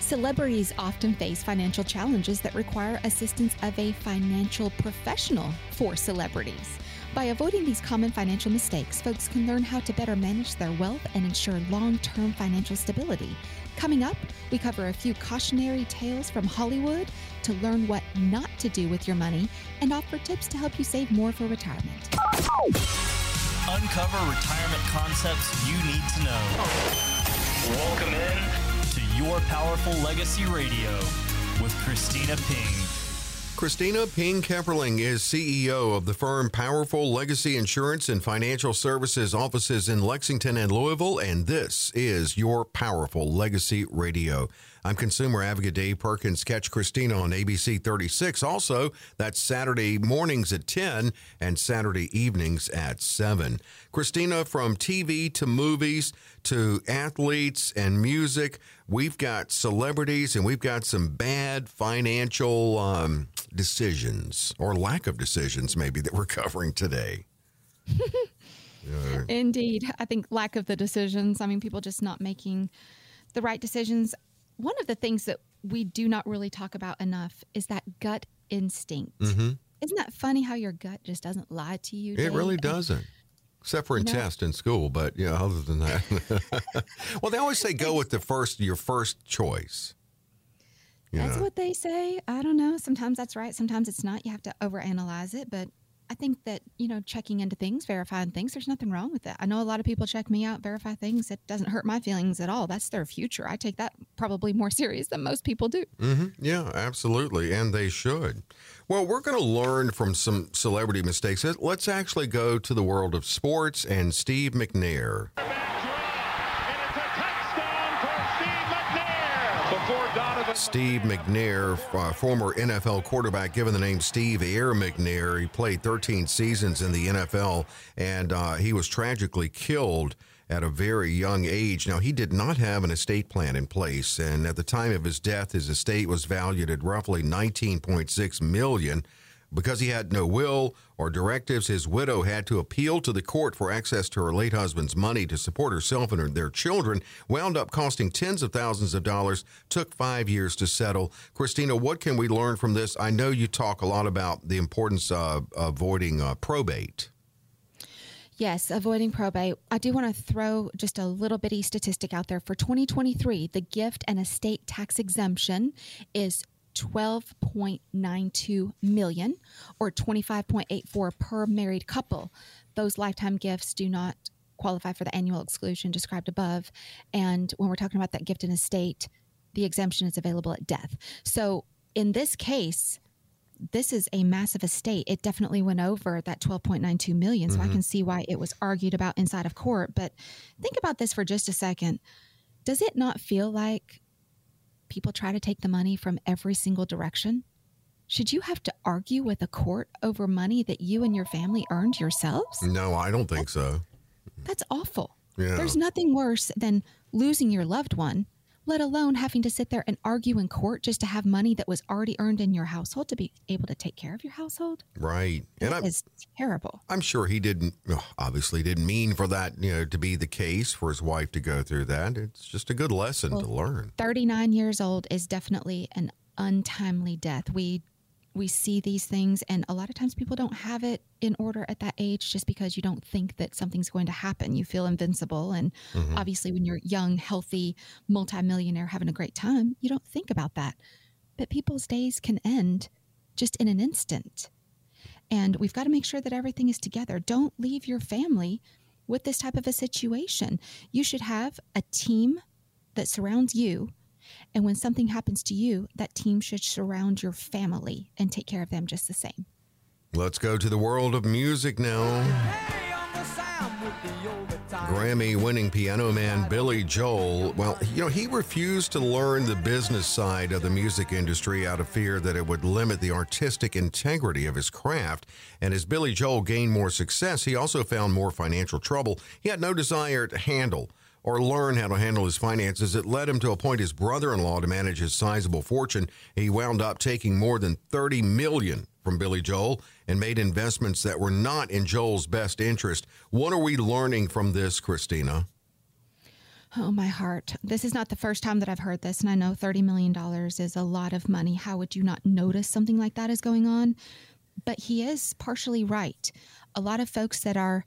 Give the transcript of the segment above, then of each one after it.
Celebrities often face financial challenges that require assistance of a financial professional for celebrities. By avoiding these common financial mistakes, folks can learn how to better manage their wealth and ensure long term financial stability. Coming up, we cover a few cautionary tales from Hollywood to learn what not to do with your money and offer tips to help you save more for retirement. Uncover retirement concepts you need to know. Welcome in to Your Powerful Legacy Radio with Kristina Ping. Kristina Ping Kepperling is CEO of the firm Powerful Legacy Insurance and Financial Services offices in Lexington and Louisville, and this is your Powerful Legacy Radio. I'm consumer advocate Dave Perkins. Catch Kristina on ABC 36. Also, that's Saturday mornings at 10 and Saturday evenings at 7. Kristina, from TV to movies to athletes and music, we've got celebrities and we've got some bad financial um, decisions or lack of decisions, maybe, that we're covering today. Indeed. I think lack of the decisions. I mean, people just not making the right decisions. One of the things that we do not really talk about enough is that gut instinct. Mm-hmm. Isn't that funny how your gut just doesn't lie to you? It really doesn't. Except for in No. test in school, but yeah, other than that. well, they always say go with the first your first choice. You That's know. what they say. I don't know. Sometimes that's right. Sometimes it's not. You have to overanalyze it. But I think that, you know, checking into things, verifying things, there's nothing wrong with that. I know a lot of people check me out, verify things. It doesn't hurt my feelings at all. That's their future. I take that probably more serious than most people do. hmm Yeah, absolutely. And they should. Well, we're going to learn from some celebrity mistakes. Let's actually go to the world of sports and Steve McNair. Steve McNair, uh, former NFL quarterback, given the name Steve Air McNair. He played 13 seasons in the NFL, and uh, he was tragically killed at a very young age. Now, he did not have an estate plan in place, and at the time of his death, his estate was valued at roughly 19.6 million. Because he had no will or directives, his widow had to appeal to the court for access to her late husband's money to support herself and her, their children. Wound up costing tens of thousands of dollars. Took five years to settle. Kristina, what can we learn from this? I know you talk a lot about the importance of avoiding uh, probate. Yes, avoiding probate. I do want to throw just a little bitty statistic out there. For 2023, the gift and estate tax exemption is 12.92 million or 25.84 per married couple. Those lifetime gifts do not qualify for the annual exclusion described above. And when we're talking about that gift and estate, the exemption is available at death. So in this case, this is a massive estate. It definitely went over that 12.92 million. So I mm-hmm. can see why it was argued about inside of court. But think about this for just a second. Does it not feel like people try to take the money from every single direction? Should you have to argue with a court over money that you and your family earned yourselves? No, I don't think so. That's awful. Yeah. There's nothing worse than losing your loved one, let alone having to sit there and argue in court just to have money that was already earned in your household to be able to take care of your household. Right. And That I'm, is terrible. I'm sure he didn't, obviously didn't mean for that, you know, to be the case for his wife to go through that. It's just a good lesson to learn. 39 years old is definitely an untimely death. We we see these things and a lot of times people don't have it in order at that age just because you don't think that something's going to happen. You feel invincible and mm-hmm. obviously when you're young, healthy, multimillionaire having a great time, you don't think about that. But people's days can end just in an instant. And we've got to make sure that everything is together. Don't leave your family with this type of a situation. You should have a team that surrounds you. And when something happens to you, that team should surround your family and take care of them just the same. Let's go to the world of music now. Grammy winning piano man Billy Joel, well, you know, he refused to learn the business side of the music industry out of fear that it would limit the artistic integrity of his craft. And as Billy Joel gained more success, he also found more financial trouble. He had no desire to handle or learn how to handle his finances. It led him to appoint his brother-in-law to manage his sizable fortune. He wound up taking more than 30 million from Billy Joel and made investments that were not in Joel's best interest. What are we learning from this, Kristina? Oh, my heart. This is not the first time that I've heard this. And I know $30 million is a lot of money. How would you not notice something like that is going on? But he is partially right. A lot of folks that are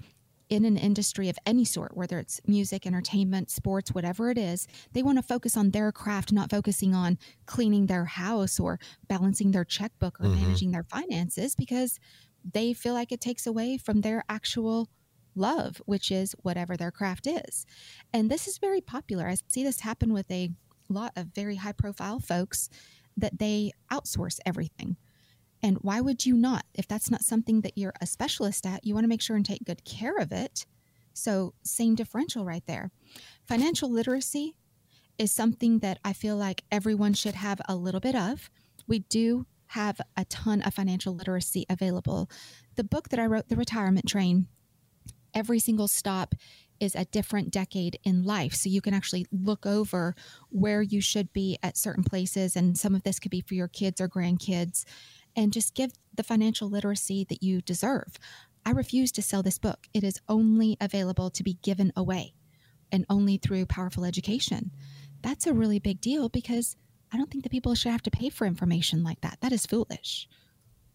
in an industry of any sort, whether it's music, entertainment, sports, whatever it is, they want to focus on their craft, not focusing on cleaning their house or balancing their checkbook or mm-hmm. managing their finances because they feel like it takes away from their actual love, which is whatever their craft is. And this is very popular. I see this happen with a lot of very high profile folks that they outsource everything. And why would you not? If that's not something that you're a specialist at, you want to make sure and take good care of it. So, same differential right there. Financial literacy is something that I feel like everyone should have a little bit of. We do have a ton of financial literacy available. The book that I wrote, The Retirement Train, every single stop is a different decade in life. So you can actually look over where you should be at certain places. And some of this could be for your kids or grandkids and just give the financial literacy that you deserve. I refuse to sell this book. It is only available to be given away and only through powerful education. That's a really big deal because I don't think that people should have to pay for information like that. That is foolish.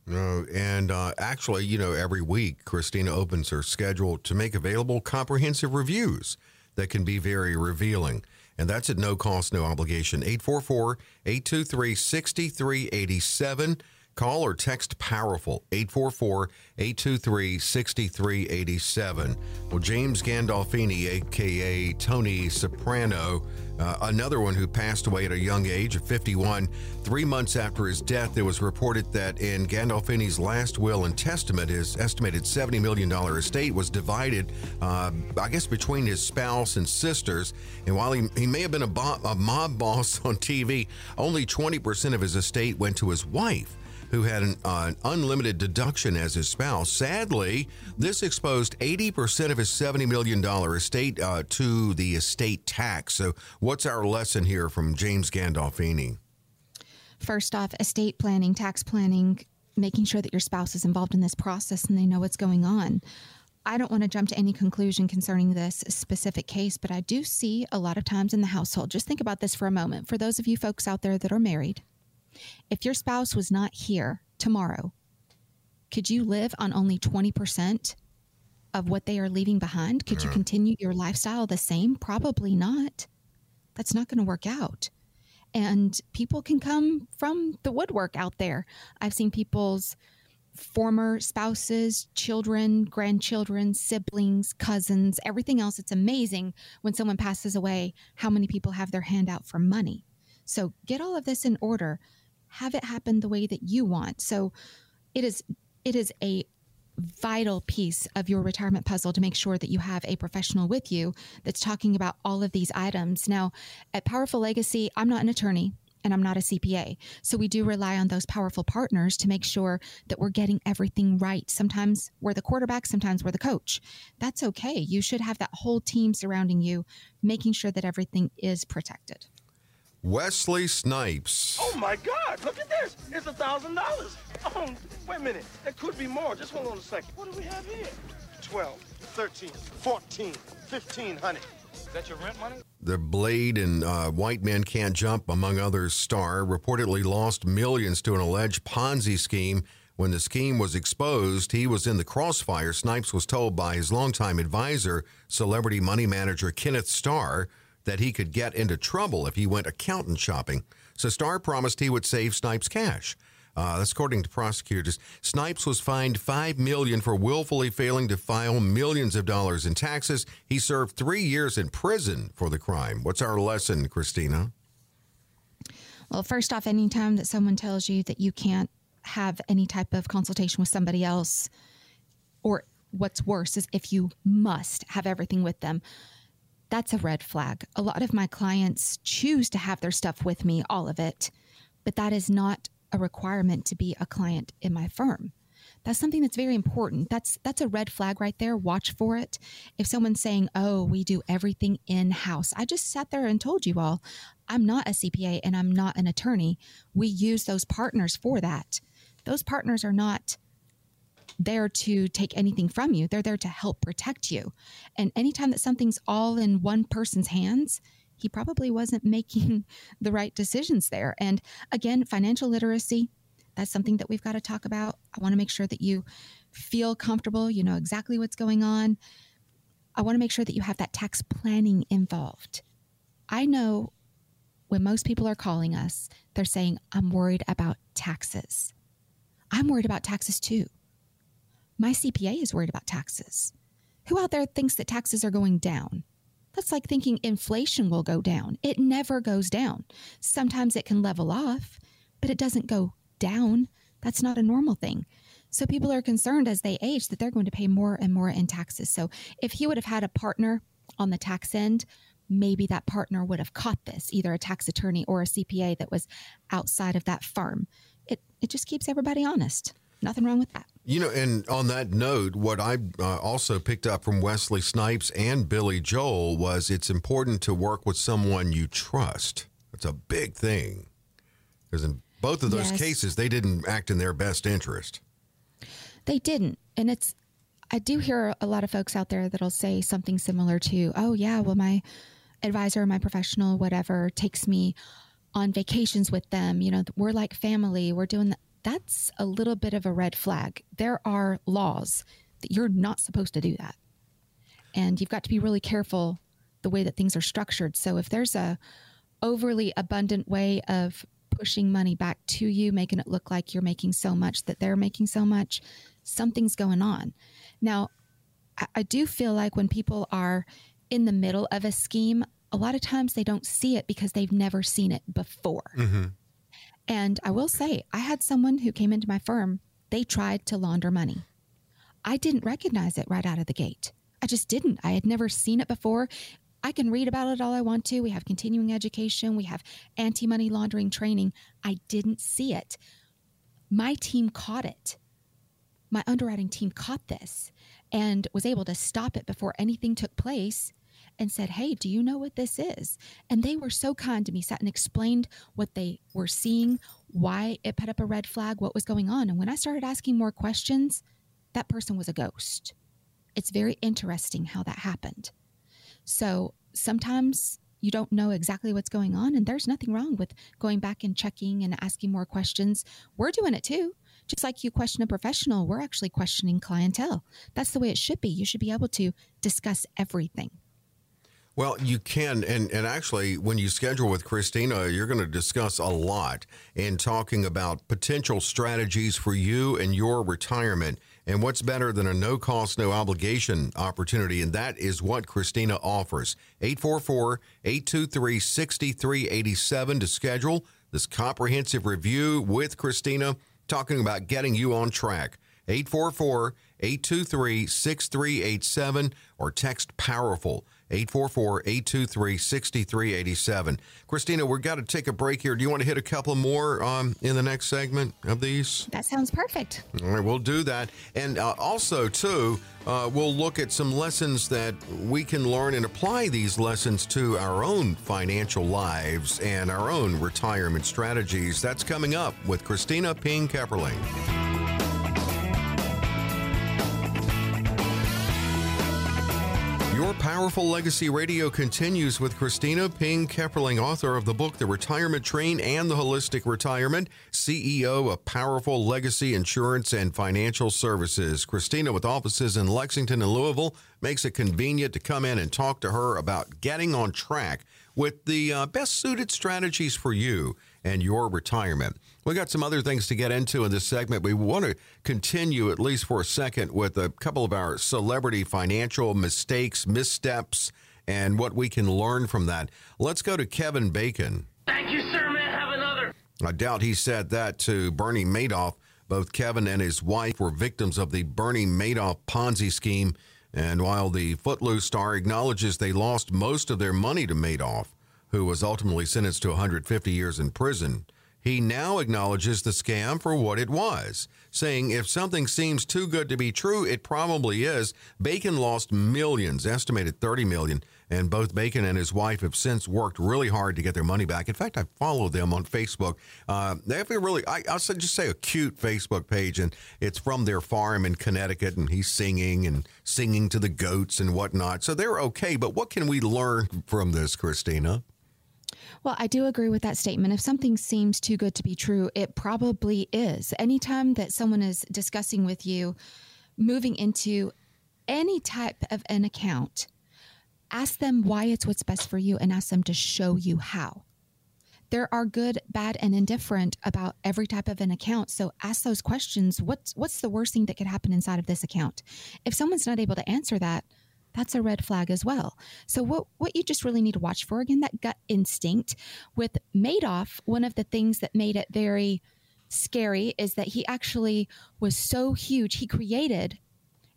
No, and uh, actually, you know, every week Kristina opens her schedule to make available comprehensive reviews that can be very revealing. And that's at no cost, no obligation. 844 823 6387. Call or text Powerful 844 823 6387. Well, James Gandolfini, aka Tony Soprano, uh, another one who passed away at a young age of 51. Three months after his death, it was reported that in Gandolfini's last will and testament, his estimated $70 million estate was divided, uh, I guess, between his spouse and sisters. And while he, he may have been a, bo- a mob boss on TV, only 20% of his estate went to his wife who had an, uh, an unlimited deduction as his spouse. Sadly, this exposed 80% of his $70 million estate uh, to the estate tax. So, what's our lesson here from James Gandolfini? First off, estate planning, tax planning, making sure that your spouse is involved in this process and they know what's going on. I don't want to jump to any conclusion concerning this specific case, but I do see a lot of times in the household. Just think about this for a moment. For those of you folks out there that are married, if your spouse was not here tomorrow, could you live on only 20% of what they are leaving behind? Could you mm-hmm. continue your lifestyle the same? Probably not. That's not going to work out. And people can come from the woodwork out there. I've seen people's former spouses, children, grandchildren, siblings, cousins, everything else. It's amazing when someone passes away how many people have their hand out for money. So get all of this in order have it happen the way that you want. So it is it is a vital piece of your retirement puzzle to make sure that you have a professional with you that's talking about all of these items. Now, at Powerful Legacy, I'm not an attorney and I'm not a CPA. So we do rely on those powerful partners to make sure that we're getting everything right. Sometimes we're the quarterback, sometimes we're the coach. That's okay. You should have that whole team surrounding you, making sure that everything is protected. Wesley Snipes. Oh my God! Look at this. It's a thousand dollars. Oh, wait a minute. There could be more. Just hold on a second. What do we have here? 12, 13, 14, 15, honey. Is that your rent money? The Blade and uh, White Men Can't Jump, among others, star reportedly lost millions to an alleged Ponzi scheme. When the scheme was exposed, he was in the crossfire. Snipes was told by his longtime advisor, celebrity money manager Kenneth Starr, that he could get into trouble if he went accountant shopping. So Starr promised he would save Snipes cash. Uh, that's according to prosecutors. Snipes was fined five million for willfully failing to file millions of dollars in taxes. He served three years in prison for the crime. What's our lesson, Kristina? Well, first off, anytime that someone tells you that you can't have any type of consultation with somebody else, or what's worse is if you must have everything with them, that's a red flag. A lot of my clients choose to have their stuff with me, all of it, but that is not a requirement to be a client in my firm. That's something that's very important. That's that's a red flag right there. Watch for it. If someone's saying, "Oh, we do everything in-house." I just sat there and told you all, I'm not a CPA and I'm not an attorney. We use those partners for that. Those partners are not there to take anything from you. They're there to help protect you. And anytime that something's all in one person's hands, he probably wasn't making the right decisions there. And again, financial literacy, that's something that we've got to talk about. I want to make sure that you feel comfortable, you know exactly what's going on. I want to make sure that you have that tax planning involved. I know when most people are calling us, they're saying, I'm worried about taxes. I'm worried about taxes too. My CPA is worried about taxes. Who out there thinks that taxes are going down? That's like thinking inflation will go down. It never goes down. Sometimes it can level off, but it doesn't go down. That's not a normal thing. So people are concerned as they age that they're going to pay more and more in taxes. So if he would have had a partner on the tax end, maybe that partner would have caught this, either a tax attorney or a CPA that was outside of that firm. It it just keeps everybody honest. Nothing wrong with that. You know, and on that note, what I uh, also picked up from Wesley Snipes and Billy Joel was it's important to work with someone you trust. That's a big thing. Because in both of those yes. cases, they didn't act in their best interest. They didn't. And it's, I do hear a lot of folks out there that'll say something similar to, oh, yeah, well, my advisor, my professional, whatever, takes me on vacations with them. You know, we're like family. We're doing. That's a little bit of a red flag. There are laws that you're not supposed to do that. And you've got to be really careful the way that things are structured. So if there's a overly abundant way of pushing money back to you, making it look like you're making so much that they're making so much, something's going on. Now, I, do feel like when people are in the middle of a scheme, a lot of times they don't see it because they've never seen it before. Mm-hmm. And I will say, I had someone who came into my firm, they tried to launder money. I didn't recognize it right out of the gate. I just didn't. I had never seen it before. I can read about it all I want to. We have continuing education, we have anti money laundering training. I didn't see it. My team caught it my underwriting team caught this and was able to stop it before anything took place and said, Hey, do you know what this is? And they were so kind to me, sat and explained what they were seeing, why it put up a red flag, what was going on. And when I started asking more questions, that person was a ghost. It's very interesting how that happened. So sometimes you don't know exactly what's going on, and there's nothing wrong with going back and checking and asking more questions. We're doing it too. Just like you question a professional, we're actually questioning clientele. That's the way it should be. You should be able to discuss everything. Well, you can, and, and actually, when you schedule with Kristina, you're going to discuss a lot in talking about potential strategies for you and your retirement. And what's better than a no cost, no obligation opportunity? And that is what Kristina offers. 844 823 6387 to schedule this comprehensive review with Kristina talking about getting you on track. 844 823 6387 or text powerful 844 823 6387. Kristina, we've got to take a break here. Do you want to hit a couple more um, in the next segment of these? That sounds perfect. All right, we'll do that. And uh, also, too, uh, we'll look at some lessons that we can learn and apply these lessons to our own financial lives and our own retirement strategies. That's coming up with Kristina Ping Kepperling. Your Powerful Legacy Radio continues with Kristina Ping Kepperling, author of the book The Retirement Train and the Holistic Retirement, CEO of Powerful Legacy Insurance and Financial Services. Kristina, with offices in Lexington and Louisville, makes it convenient to come in and talk to her about getting on track with the uh, best suited strategies for you and your retirement. We got some other things to get into in this segment. We want to continue, at least for a second, with a couple of our celebrity financial mistakes, missteps, and what we can learn from that. Let's go to Kevin Bacon. Thank you, sir. May I have another? I doubt he said that to Bernie Madoff. Both Kevin and his wife were victims of the Bernie Madoff Ponzi scheme. And while the Footloose star acknowledges they lost most of their money to Madoff, who was ultimately sentenced to 150 years in prison, he now acknowledges the scam for what it was, saying if something seems too good to be true, it probably is. Bacon lost millions, estimated 30 million, And both Bacon and his wife have since worked really hard to get their money back. In fact, I follow them on Facebook. Uh, they have a really, I, will just say a cute Facebook page, and it's from their farm in Connecticut, and he's singing and singing to the goats and whatnot. So they're okay. But what can we learn from this, Kristina? Well, I do agree with that statement. If something seems too good to be true, it probably is. Anytime that someone is discussing with you moving into any type of an account, ask them why it's what's best for you and ask them to show you how. There are good, bad, and indifferent about every type of an account. So ask those questions. What's what's the worst thing that could happen inside of this account? If someone's not able to answer that, that's a red flag as well. So what what you just really need to watch for again that gut instinct with Madoff, one of the things that made it very scary is that he actually was so huge. He created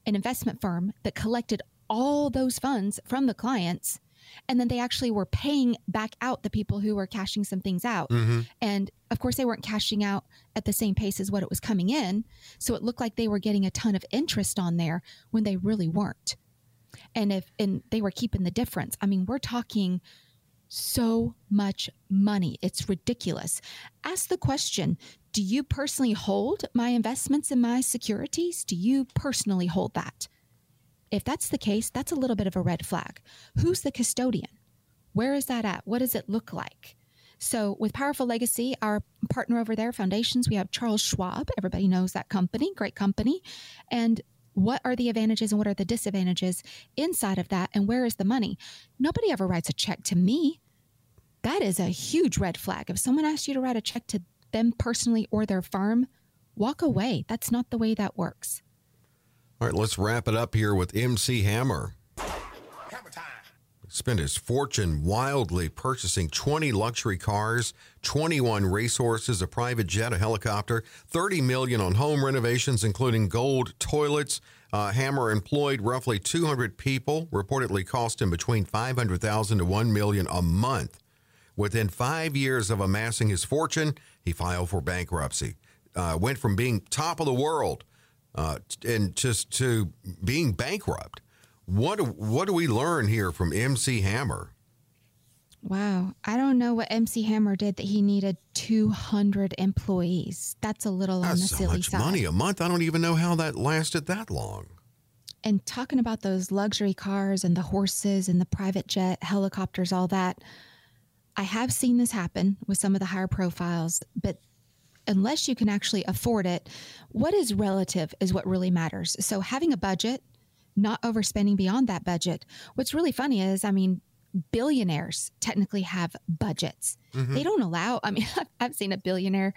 an investment firm that collected all those funds from the clients and then they actually were paying back out the people who were cashing some things out mm-hmm. and of course they weren't cashing out at the same pace as what it was coming in so it looked like they were getting a ton of interest on there when they really weren't and if and they were keeping the difference i mean we're talking so much money it's ridiculous ask the question do you personally hold my investments and my securities do you personally hold that if that's the case, that's a little bit of a red flag. Who's the custodian? Where is that at? What does it look like? So, with Powerful Legacy, our partner over there, Foundations, we have Charles Schwab. Everybody knows that company, great company. And what are the advantages and what are the disadvantages inside of that? And where is the money? Nobody ever writes a check to me. That is a huge red flag. If someone asks you to write a check to them personally or their firm, walk away. That's not the way that works. All right, let's wrap it up here with MC Hammer. Spent his fortune wildly purchasing 20 luxury cars, 21 racehorses, a private jet, a helicopter, 30 million on home renovations, including gold toilets. Uh, Hammer employed roughly 200 people, reportedly cost him between 500,000 to 1 million a month. Within five years of amassing his fortune, he filed for bankruptcy. Uh, went from being top of the world uh, and just to being bankrupt. What do, what do we learn here from MC Hammer? Wow, I don't know what MC Hammer did that he needed 200 employees. That's a little That's on the so silly much side. money a month. I don't even know how that lasted that long. And talking about those luxury cars and the horses and the private jet, helicopters, all that. I have seen this happen with some of the higher profiles, but unless you can actually afford it, what is relative is what really matters. So having a budget, not overspending beyond that budget. What's really funny is, I mean, billionaires technically have budgets. Mm-hmm. They don't allow, I mean, I've seen a billionaire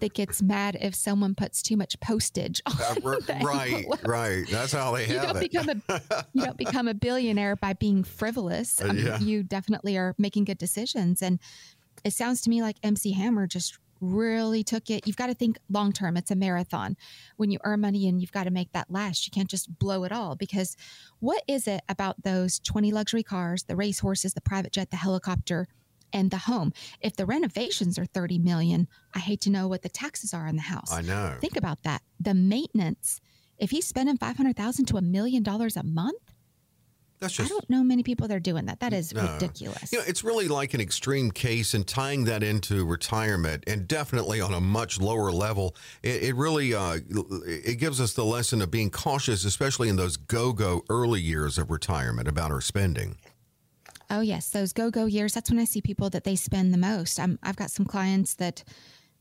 that gets mad if someone puts too much postage on uh, right right that's how they you have don't it become a, you don't become a billionaire by being frivolous I mean, yeah. you definitely are making good decisions and it sounds to me like mc hammer just really took it. You've got to think long term. It's a marathon. When you earn money and you've got to make that last, you can't just blow it all because what is it about those 20 luxury cars, the race horses, the private jet, the helicopter, and the home? If the renovations are 30 million, I hate to know what the taxes are in the house. I know. Think about that. The maintenance. If he's spending 500,000 to a million dollars a month, that's just, I don't know many people that are doing that. That is no. ridiculous. You know, it's really like an extreme case, and tying that into retirement, and definitely on a much lower level, it, it really uh, it gives us the lesson of being cautious, especially in those go-go early years of retirement, about our spending. Oh yes, those go-go years. That's when I see people that they spend the most. I'm, I've got some clients that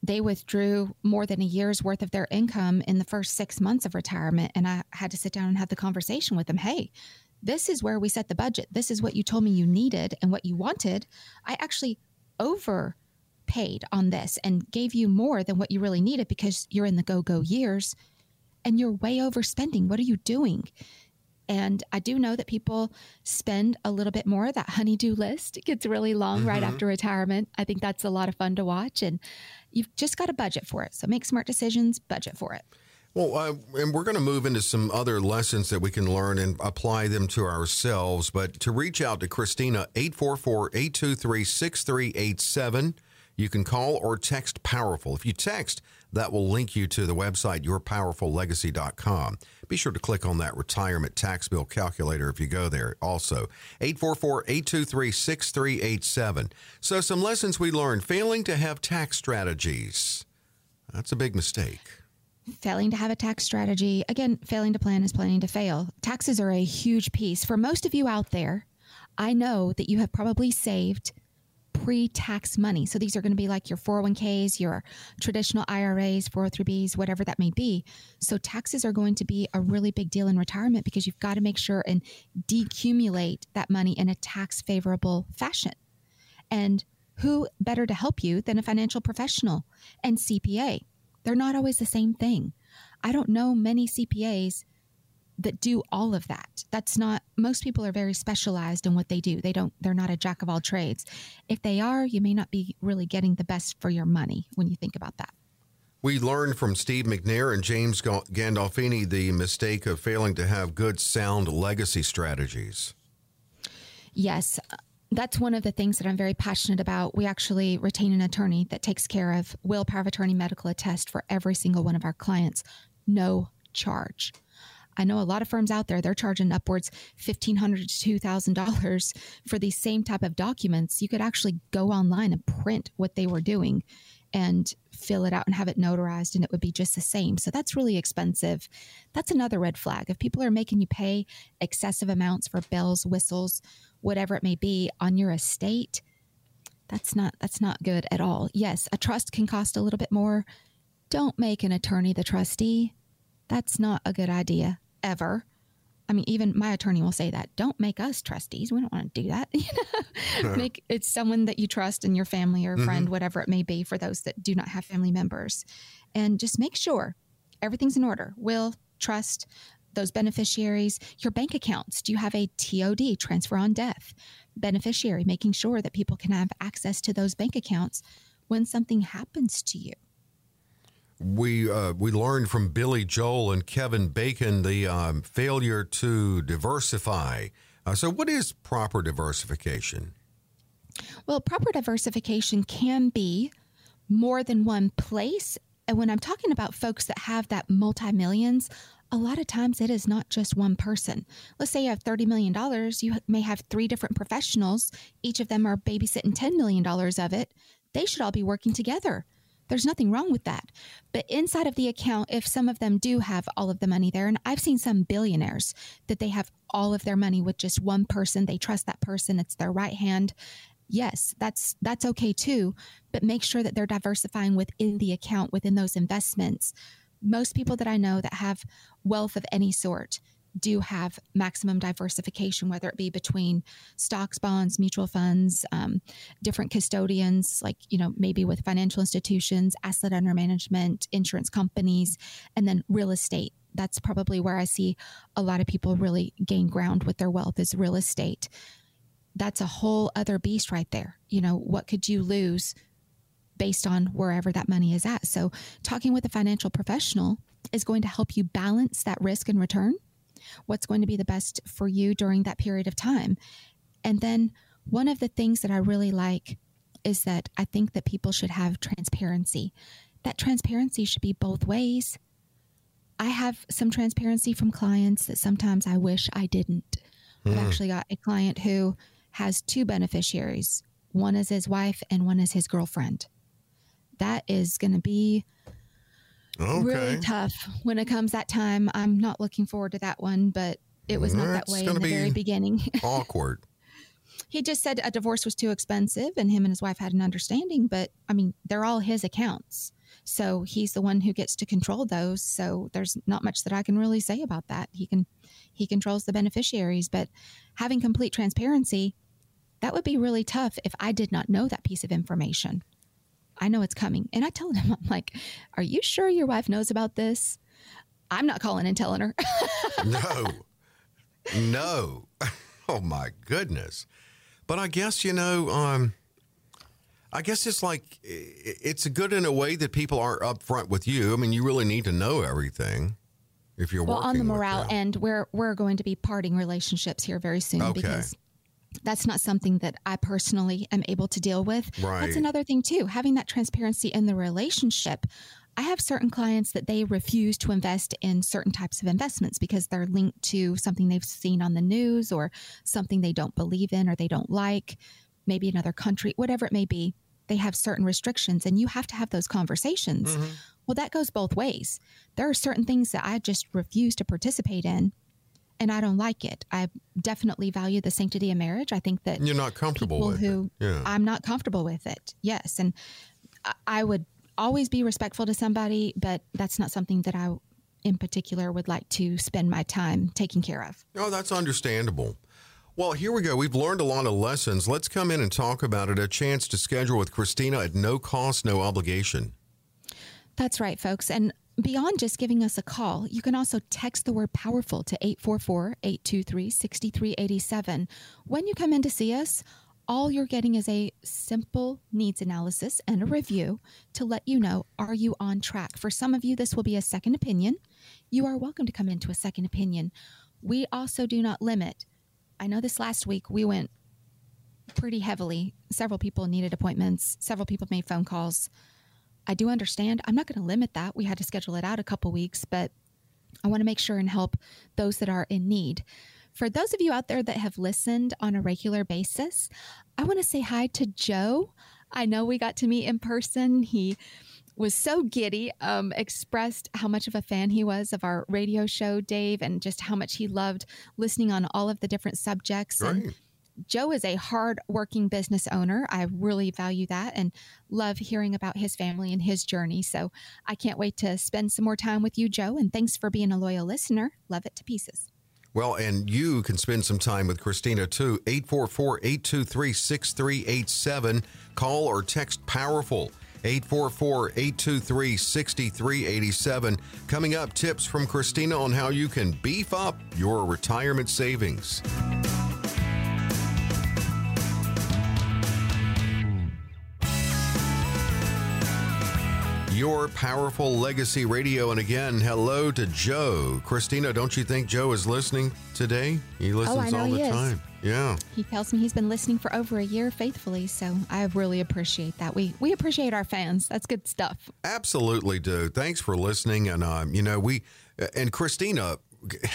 they withdrew more than a year's worth of their income in the first six months of retirement, and I had to sit down and have the conversation with them. Hey this is where we set the budget. This is what you told me you needed and what you wanted. I actually overpaid on this and gave you more than what you really needed because you're in the go go years and you're way overspending. What are you doing? And I do know that people spend a little bit more. That honeydew list gets really long mm-hmm. right after retirement. I think that's a lot of fun to watch. And you've just got a budget for it. So make smart decisions, budget for it. Well, uh, and we're going to move into some other lessons that we can learn and apply them to ourselves. But to reach out to Kristina, 844 823 6387. You can call or text Powerful. If you text, that will link you to the website yourpowerfullegacy.com. Be sure to click on that retirement tax bill calculator if you go there. Also, 844-823-6387. So some lessons we learned failing to have tax strategies. That's a big mistake. Failing to have a tax strategy. Again, failing to plan is planning to fail. Taxes are a huge piece. For most of you out there, I know that you have probably saved pre tax money. So these are going to be like your 401ks, your traditional IRAs, 403bs, whatever that may be. So taxes are going to be a really big deal in retirement because you've got to make sure and decumulate that money in a tax favorable fashion. And who better to help you than a financial professional and CPA? They're not always the same thing. I don't know many CPAs that do all of that. That's not most people are very specialized in what they do. They don't they're not a jack of all trades. If they are, you may not be really getting the best for your money when you think about that. We learned from Steve McNair and James Gandolfini the mistake of failing to have good sound legacy strategies. Yes, that's one of the things that I'm very passionate about. We actually retain an attorney that takes care of will power of attorney medical attest for every single one of our clients, no charge. I know a lot of firms out there, they're charging upwards 1,500 to $2,000 for these same type of documents. You could actually go online and print what they were doing and fill it out and have it notarized and it would be just the same. So that's really expensive. That's another red flag. If people are making you pay excessive amounts for bells, whistles, whatever it may be on your estate, that's not that's not good at all. Yes, a trust can cost a little bit more. Don't make an attorney the trustee. That's not a good idea ever. I mean, even my attorney will say that. Don't make us trustees. We don't want to do that. You know, make it's someone that you trust in your family or friend, mm-hmm. whatever it may be, for those that do not have family members, and just make sure everything's in order. Will, trust, those beneficiaries, your bank accounts. Do you have a TOD, transfer on death, beneficiary, making sure that people can have access to those bank accounts when something happens to you we uh, we learned from Billy Joel and Kevin Bacon the um, failure to diversify. Uh, so, what is proper diversification? Well, proper diversification can be more than one place. And when I'm talking about folks that have that multi millions, a lot of times it is not just one person. Let's say you have $30 million, you may have three different professionals, each of them are babysitting $10 million of it. They should all be working together there's nothing wrong with that. But inside of the account, if some of them do have all of the money there, and I've seen some billionaires that they have all of their money with just one person, they trust that person, it's their right hand. Yes, that's that's okay too, but make sure that they're diversifying within the account within those investments. Most people that I know that have wealth of any sort, do have maximum diversification, whether it be between stocks, bonds, mutual funds, um, different custodians, like, you know, maybe with financial institutions, asset under management, insurance companies, and then real estate. That's probably where I see a lot of people really gain ground with their wealth is real estate. That's a whole other beast right there. You know, what could you lose based on wherever that money is at? So, talking with a financial professional is going to help you balance that risk and return what's going to be the best for you during that period of time. And then one of the things that I really like is that I think that people should have transparency. That transparency should be both ways. I have some transparency from clients that sometimes I wish I didn't. Mm. I've hmm. actually got a client who has two beneficiaries. One is his wife and one is his girlfriend. That is going to be Okay. Really tough when it comes that time. I'm not looking forward to that one, but it was not that way in the very beginning. awkward. he just said a divorce was too expensive and him and his wife had an understanding, but I mean, they're all his accounts. So he's the one who gets to control those. So there's not much that I can really say about that. He can he controls the beneficiaries, but having complete transparency, that would be really tough if I did not know that piece of information. I know it's coming. And I tell him, I'm like, Are you sure your wife knows about this? I'm not calling and telling her. no, no. Oh my goodness. But I guess, you know, um, I guess it's like it's good in a way that people aren't upfront with you. I mean, you really need to know everything if you're well on the morale end. We're we're going to be parting relationships here very soon okay. because that's not something that I personally am able to deal with. Right. That's another thing too, having that transparency in the relationship. I have certain clients that they refuse to invest in certain types of investments because they're linked to something they've seen on the news or something they don't believe in or they don't like, maybe another country, whatever it may be. They have certain restrictions and you have to have those conversations. Mm-hmm. Well, that goes both ways. There are certain things that I just refuse to participate in and I don't like it. I definitely value the sanctity of marriage. I think that You're not comfortable people with who it. Yeah. I'm not comfortable with it. Yes, and I- I would always be respectful to somebody, but that's not something that I, in particular, would like to spend my time taking care of. Oh, that's understandable. Well, here we go. We've learned a lot of lessons. Let's come in and talk about it. A chance to schedule with Kristina at no cost, no obligation. That's right, folks. And beyond just giving us a call, you can also text the word powerful to 844 823 6387. When you come in to see us, all you're getting is a simple needs analysis and a review to let you know are you on track. For some of you, this will be a second opinion. You are welcome to come into a second opinion. We also do not limit. I know this last week we went pretty heavily. Several people needed appointments, several people made phone calls. I do understand. I'm not going to limit that. We had to schedule it out a couple weeks, but I want to make sure and help those that are in need. For those of you out there that have listened on a regular basis, I want to say hi to Joe. I know we got to meet in person. He was so giddy, um, expressed how much of a fan he was of our radio show, Dave, and just how much he loved listening on all of the different subjects. And. Joe is a hard working business owner. I really value that and love hearing about his family and his journey. So I can't wait to spend some more time with you, Joe. And thanks for being a loyal listener. Love it to pieces. Well, and you can spend some time with Kristina too. 844 823 6387. Call or text Powerful. 844 823 6387. Coming up, tips from Kristina on how you can beef up your retirement savings. Your powerful legacy radio. And again, hello to Joe. Kristina, don't you think Joe is listening today? He listens know all he the time. Yeah. He tells me he's been listening for over a year faithfully. So I really appreciate that. We, we appreciate our fans. That's good stuff. Absolutely do. Thanks for listening. And, um, you know, we, and Kristina,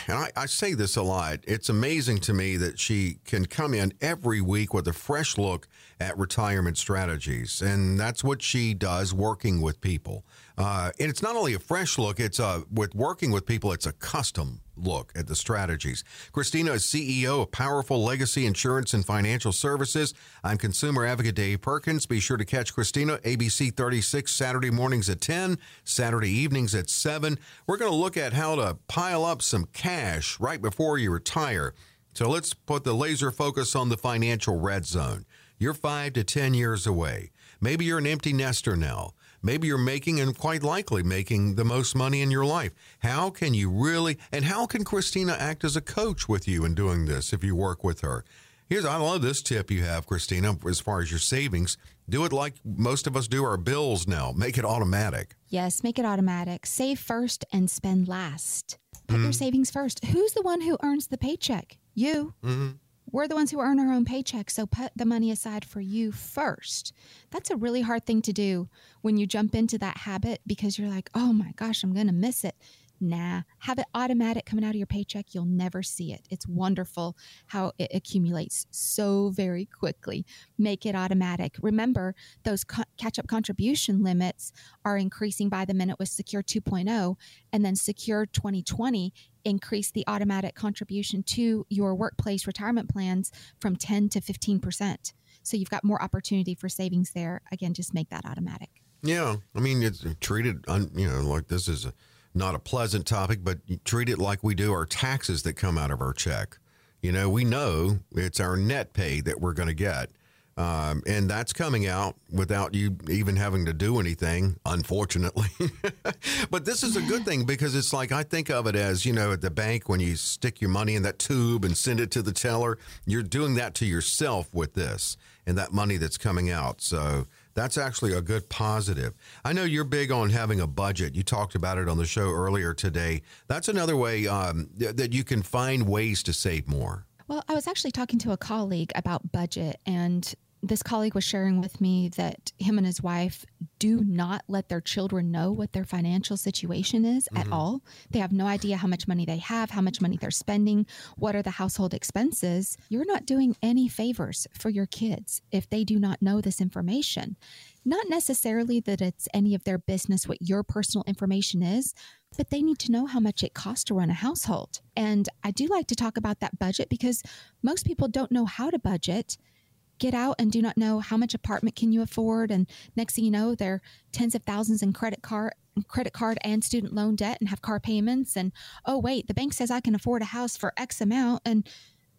and I, I say this a lot, it's amazing to me that she can come in every week with a fresh look at retirement strategies. And that's what she does working with people. Uh, and it's not only a fresh look, it's a, with working with people, it's a custom look at the strategies. Kristina is CEO of Powerful Legacy Insurance and Financial Services. I'm consumer advocate Dave Perkins. Be sure to catch Kristina ABC 36 Saturday mornings at 10, Saturday evenings at 7. We're going to look at how to pile up some cash right before you retire. So let's put the laser focus on the financial red zone. You're 5 to 10 years away. Maybe you're an empty nester now. Maybe you're making and quite likely making the most money in your life. How can you really, and how can Kristina act as a coach with you in doing this if you work with her? Here's, I love this tip you have, Kristina, as far as your savings. Do it like most of us do our bills now. Make it automatic. Yes, make it automatic. Save first and spend last. Put your mm-hmm. savings first. Who's the one who earns the paycheck? You. Mm-hmm. We're the ones who earn our own paycheck, so put the money aside for you first. That's a really hard thing to do when you jump into that habit because you're like, oh my gosh, I'm going to miss it. Nah, have it automatic coming out of your paycheck. You'll never see it. It's wonderful how it accumulates so very quickly. Make it automatic. Remember, those co- catch up contribution limits are increasing by the minute with Secure 2.0, and then Secure 2020 increased the automatic contribution to your workplace retirement plans from 10 to 15%. So you've got more opportunity for savings there. Again, just make that automatic. Yeah, I mean, it's uh, treated, you know, like this is a, not a pleasant topic, but treat it like we do our taxes that come out of our check. You know, we know it's our net pay that we're going to get. Um, and that's coming out without you even having to do anything, unfortunately. but this is a good thing because it's like I think of it as, you know, at the bank when you stick your money in that tube and send it to the teller, you're doing that to yourself with this and that money that's coming out. So that's actually a good positive. I know you're big on having a budget. You talked about it on the show earlier today. That's another way um, th- that you can find ways to save more. Well, I was actually talking to a colleague about budget, and this colleague was sharing with me that him and his wife do not let their children know what their financial situation is mm-hmm. at all. They have no idea how much money they have, how much money they're spending, what are the household expenses. You're not doing any favors for your kids if they do not know this information. Not necessarily that it's any of their business what your personal information is, but they need to know how much it costs to run a household. And I do like to talk about that budget because most people don't know how to budget get out and do not know how much apartment can you afford. And next thing you know they're tens of thousands in credit card credit card and student loan debt and have car payments. And oh wait the bank says i can afford a house for x amount. And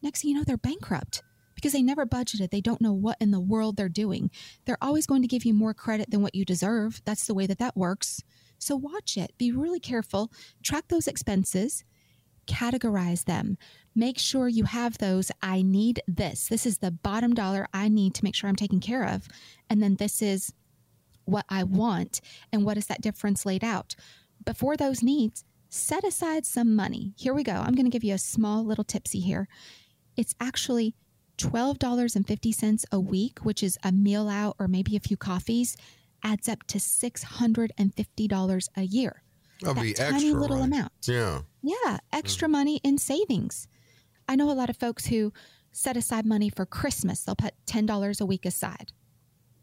next thing you know they're bankrupt because they never budgeted. They don't know what in the world they're doing. They're always going to give you more credit than what you deserve. That's the way that that works. So watch it. Be really careful. Track those expenses categorize them make sure you have those. I need this. This is the bottom dollar I need to make sure I'm taken care of. And then this is what I want. And what is that difference laid out? Before those needs, set aside some money. Here we go. I'm going to give you a small little tipsy here. It's actually $12.50 a week, which is a meal out or maybe a few coffees, adds up to $650 a year. That'd that be tiny extra, little right? amount. Yeah. Yeah. Extra mm. money in savings. I know a lot of folks who set aside money for Christmas. They'll put $10 a week aside.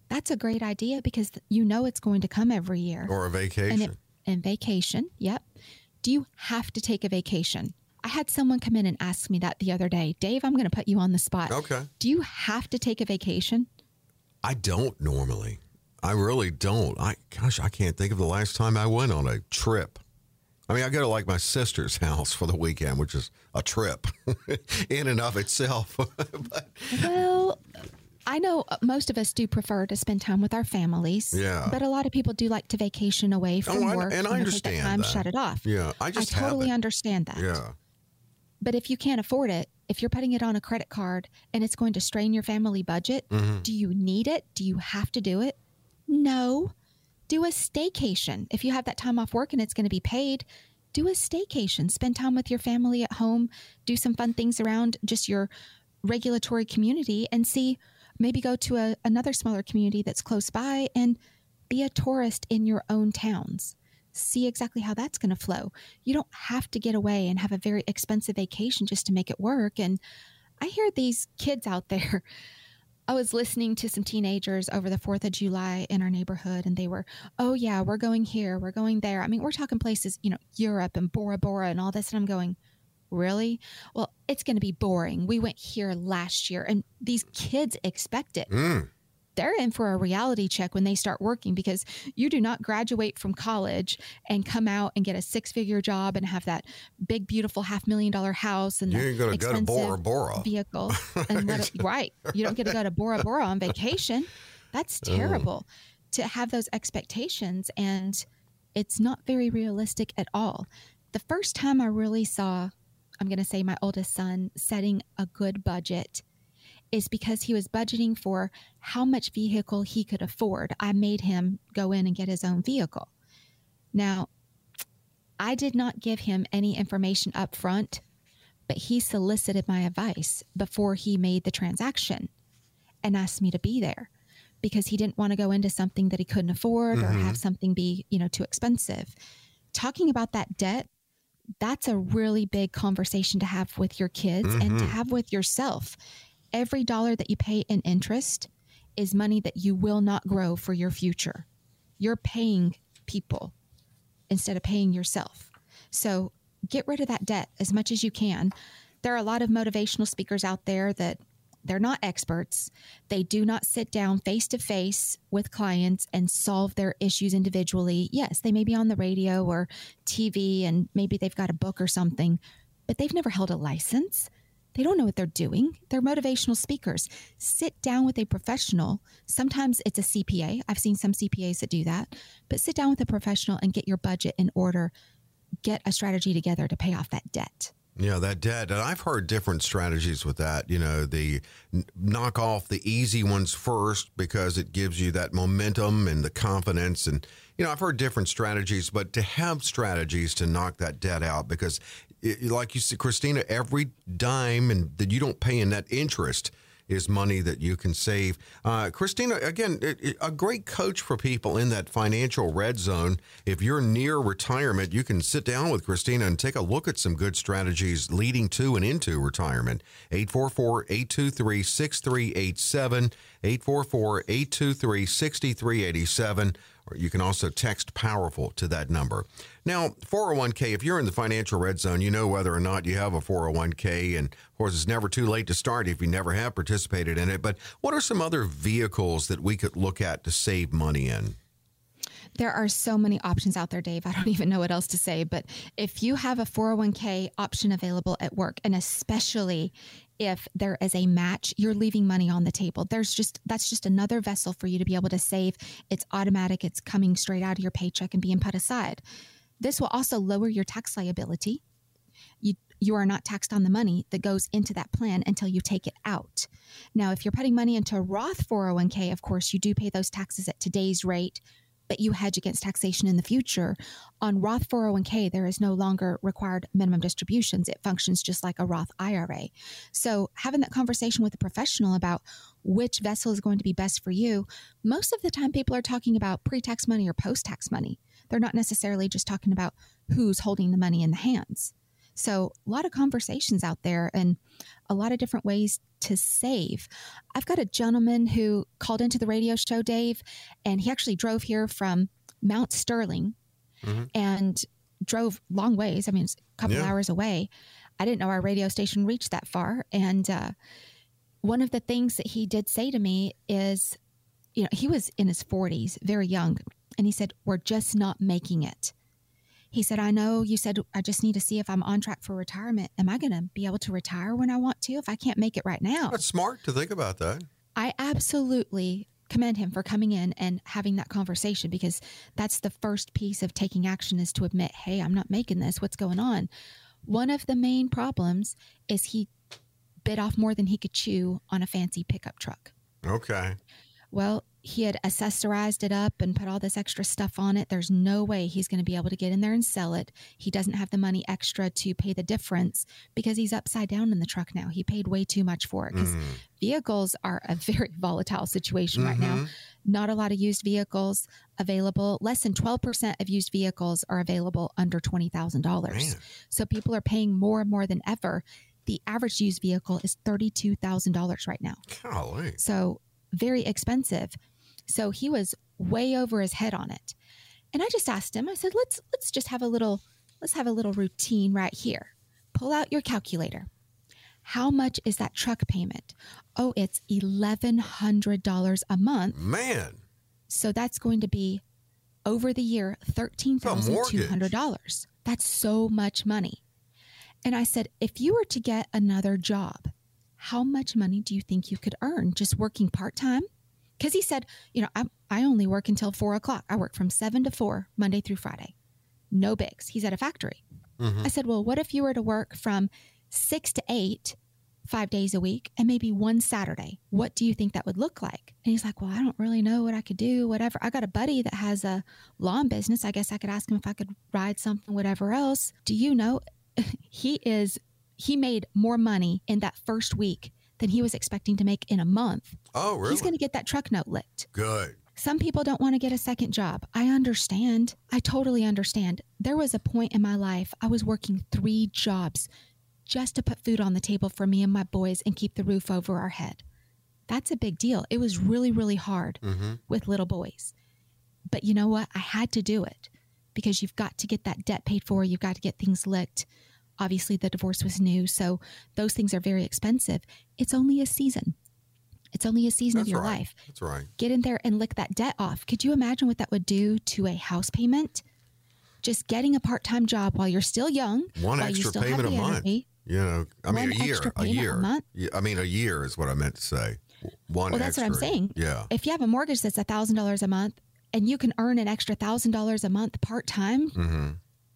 That's a great idea because you know it's going to come every year. Or a vacation. And, it, and vacation, yep. Do you have to take a vacation? I had someone come in and ask me that the other day. Dave, I'm going to put you on the spot. Okay. Do you have to take a vacation? I don't normally. I really don't. I gosh, I can't think of the last time I went on a trip. I mean, I go to like my sister's house for the weekend, which is a trip in and of itself. but, well, I know most of us do prefer to spend time with our families. Yeah. But a lot of people do like to vacation away from oh, work. and I understand that time, that. shut it off. Yeah, I just I totally haven't. understand that. Yeah. But if you can't afford it, if you're putting it on a credit card and it's going to strain your family budget, mm-hmm. do you need it? Do you have to do it? No do a staycation. If you have that time off work and it's going to be paid, do a staycation. Spend time with your family at home, do some fun things around just your regulatory community and see maybe go to a, another smaller community that's close by and be a tourist in your own towns. See exactly how that's going to flow. You don't have to get away and have a very expensive vacation just to make it work. And I hear these kids out there I was listening to some teenagers over the 4th of July in our neighborhood, and they were, oh, yeah, we're going here, we're going there. I mean, we're talking places, you know, Europe and Bora Bora and all this. And I'm going, really? Well, it's going to be boring. We went here last year, and these kids expect it. Mm they're in for a reality check when they start working because you do not graduate from college and come out and get a six figure job and have that big, beautiful half million dollar house and you ain't going to go to Bora Bora vehicle. And what, right. You don't get to go to Bora Bora on vacation. That's oh. terrible to have those expectations. And it's not very realistic at all. The first time I really saw, I'm going to say my oldest son setting a good budget is because he was budgeting for how much vehicle he could afford. I made him go in and get his own vehicle. Now, I did not give him any information up front, but he solicited my advice before he made the transaction and asked me to be there because he didn't want to go into something that he couldn't afford mm-hmm. or have something be, you know, too expensive. Talking about that debt, that's a really big conversation to have with your kids mm-hmm. and to mm-hmm. have with yourself every dollar that you pay in interest is money that you will not grow for your future. You're paying people instead of paying yourself. So get rid of that debt as much as you can. There are a lot of motivational speakers out there that they're not experts. They do not sit down face to face with clients and solve their issues individually. Yes, they may be on the radio or TV and maybe they've got a book or something, but they've never held a license. They don't know what they're doing. They're motivational speakers. Sit down with a professional. Sometimes it's a CPA. I've seen some CPAs that do that, but sit down with a professional and get your budget in order. Get a strategy together to pay off that debt. Yeah, that debt. And I've heard different strategies with that. You know, the knock off the easy ones first because it gives you that momentum and the confidence. And, you know, I've heard different strategies, but to have strategies to knock that debt out because, it, like you said, Kristina, every dime and that you don't pay in net interest is money that you can save. Uh, Kristina, again, it, it, a great coach for people in that financial red zone. If you're near retirement, you can sit down with Kristina and take a look at some good strategies leading to and into retirement. 844 823 6387. 844 823 6387 or you can also text powerful to that number. Now, 401k, if you're in the financial red zone, you know whether or not you have a 401k. And of course, it's never too late to start if you never have participated in it. But what are some other vehicles that we could look at to save money in? There are so many options out there, Dave. I don't even know what else to say. But if you have a 401k option available at work, and especially if there is a match, you're leaving money on the table. There's just that's just another vessel for you to be able to save. It's automatic, it's coming straight out of your paycheck and being put aside. This will also lower your tax liability. You you are not taxed on the money that goes into that plan until you take it out. Now, if you're putting money into a Roth 401k, of course, you do pay those taxes at today's rate but you hedge against taxation in the future. On Roth 401k, there is no longer required minimum distributions. It functions just like a Roth IRA. So, having that conversation with a professional about which vessel is going to be best for you, most of the time people are talking about pre tax money or post tax money. They're not necessarily just talking about who's holding the money in the hands. So, a lot of conversations out there and a lot of different ways to save. I've got a gentleman who called into the radio show, Dave, and he actually drove here from Mount Sterling mm-hmm. and drove long ways. I mean, it's a couple yeah. hours away. I didn't know our radio station reached that far. And uh, one of the things that he did say to me is, you know, he was in his 40s, very young, and he said, We're just not making it. He said, I know you said I just need to see if I'm on track for retirement. Am I going to be able to retire when I want to if I can't make it right now? That's smart to think about that. I absolutely commend him for coming in and having that conversation because that's the first piece of taking action is to admit, hey, I'm not making this. What's going on? One of the main problems is he bit off more than he could chew on a fancy pickup truck. Okay. Well, he had accessorized it up and put all this extra stuff on it. There's no way he's going to be able to get in there and sell it. He doesn't have the money extra to pay the difference because he's upside down in the truck now. He paid way too much for it because mm. vehicles are a very volatile situation mm-hmm. right now. Mm-hmm. Not a lot of used vehicles available. Less than 12% of used vehicles are available under $20,000. So people are paying more and more than ever. The average used vehicle is $32,000 right now. Golly. So very expensive. So he was way over his head on it. And I just asked him, I said, let's let's just have a little let's have a little routine right here. Pull out your calculator. How much is that truck payment? Oh, it's $1,100 a month. Man. So that's going to be over the year $13,200. That's so much money. And I said, if you were to get another job, how much money do you think you could earn just working part time? Because he said, you know, I, I only work until four o'clock. I work from seven to four, Monday through Friday. No bigs. He's at a factory. Mm-hmm. I said, well, what if you were to work from six to eight, five days a week, and maybe one Saturday? What do you think that would look like? And he's like, well, I don't really know what I could do, whatever. I got a buddy that has a lawn business. I guess I could ask him if I could ride something, whatever else. Do you know? he is he made more money in that first week than he was expecting to make in a month. Oh, really? He's going to get that truck note licked. Good. Some people don't want to get a second job. I understand. I totally understand. There was a point in my life I was working three jobs just to put food on the table for me and my boys and keep the roof over our head. That's a big deal. It was really, really hard mm-hmm. with little boys. But you know what? I had to do it because you've got to get that debt paid for. You've got to get things licked. Obviously, the divorce was new, so those things are very expensive. It's only a season. It's only a season That's of your right. life. That's right. Get in there and lick that debt off. Could you imagine what that would do to a house payment? Just getting a part time job while you're still young. One extra payment a month. Energy, you know, I mean, a year. A year. A month. I mean, a year is what I meant to say. One. Well, that's extra. what I'm saying. Yeah. If you have a mortgage that's a thousand dollars a month, and you can earn an extra thousand dollars a month part time, mm-hmm.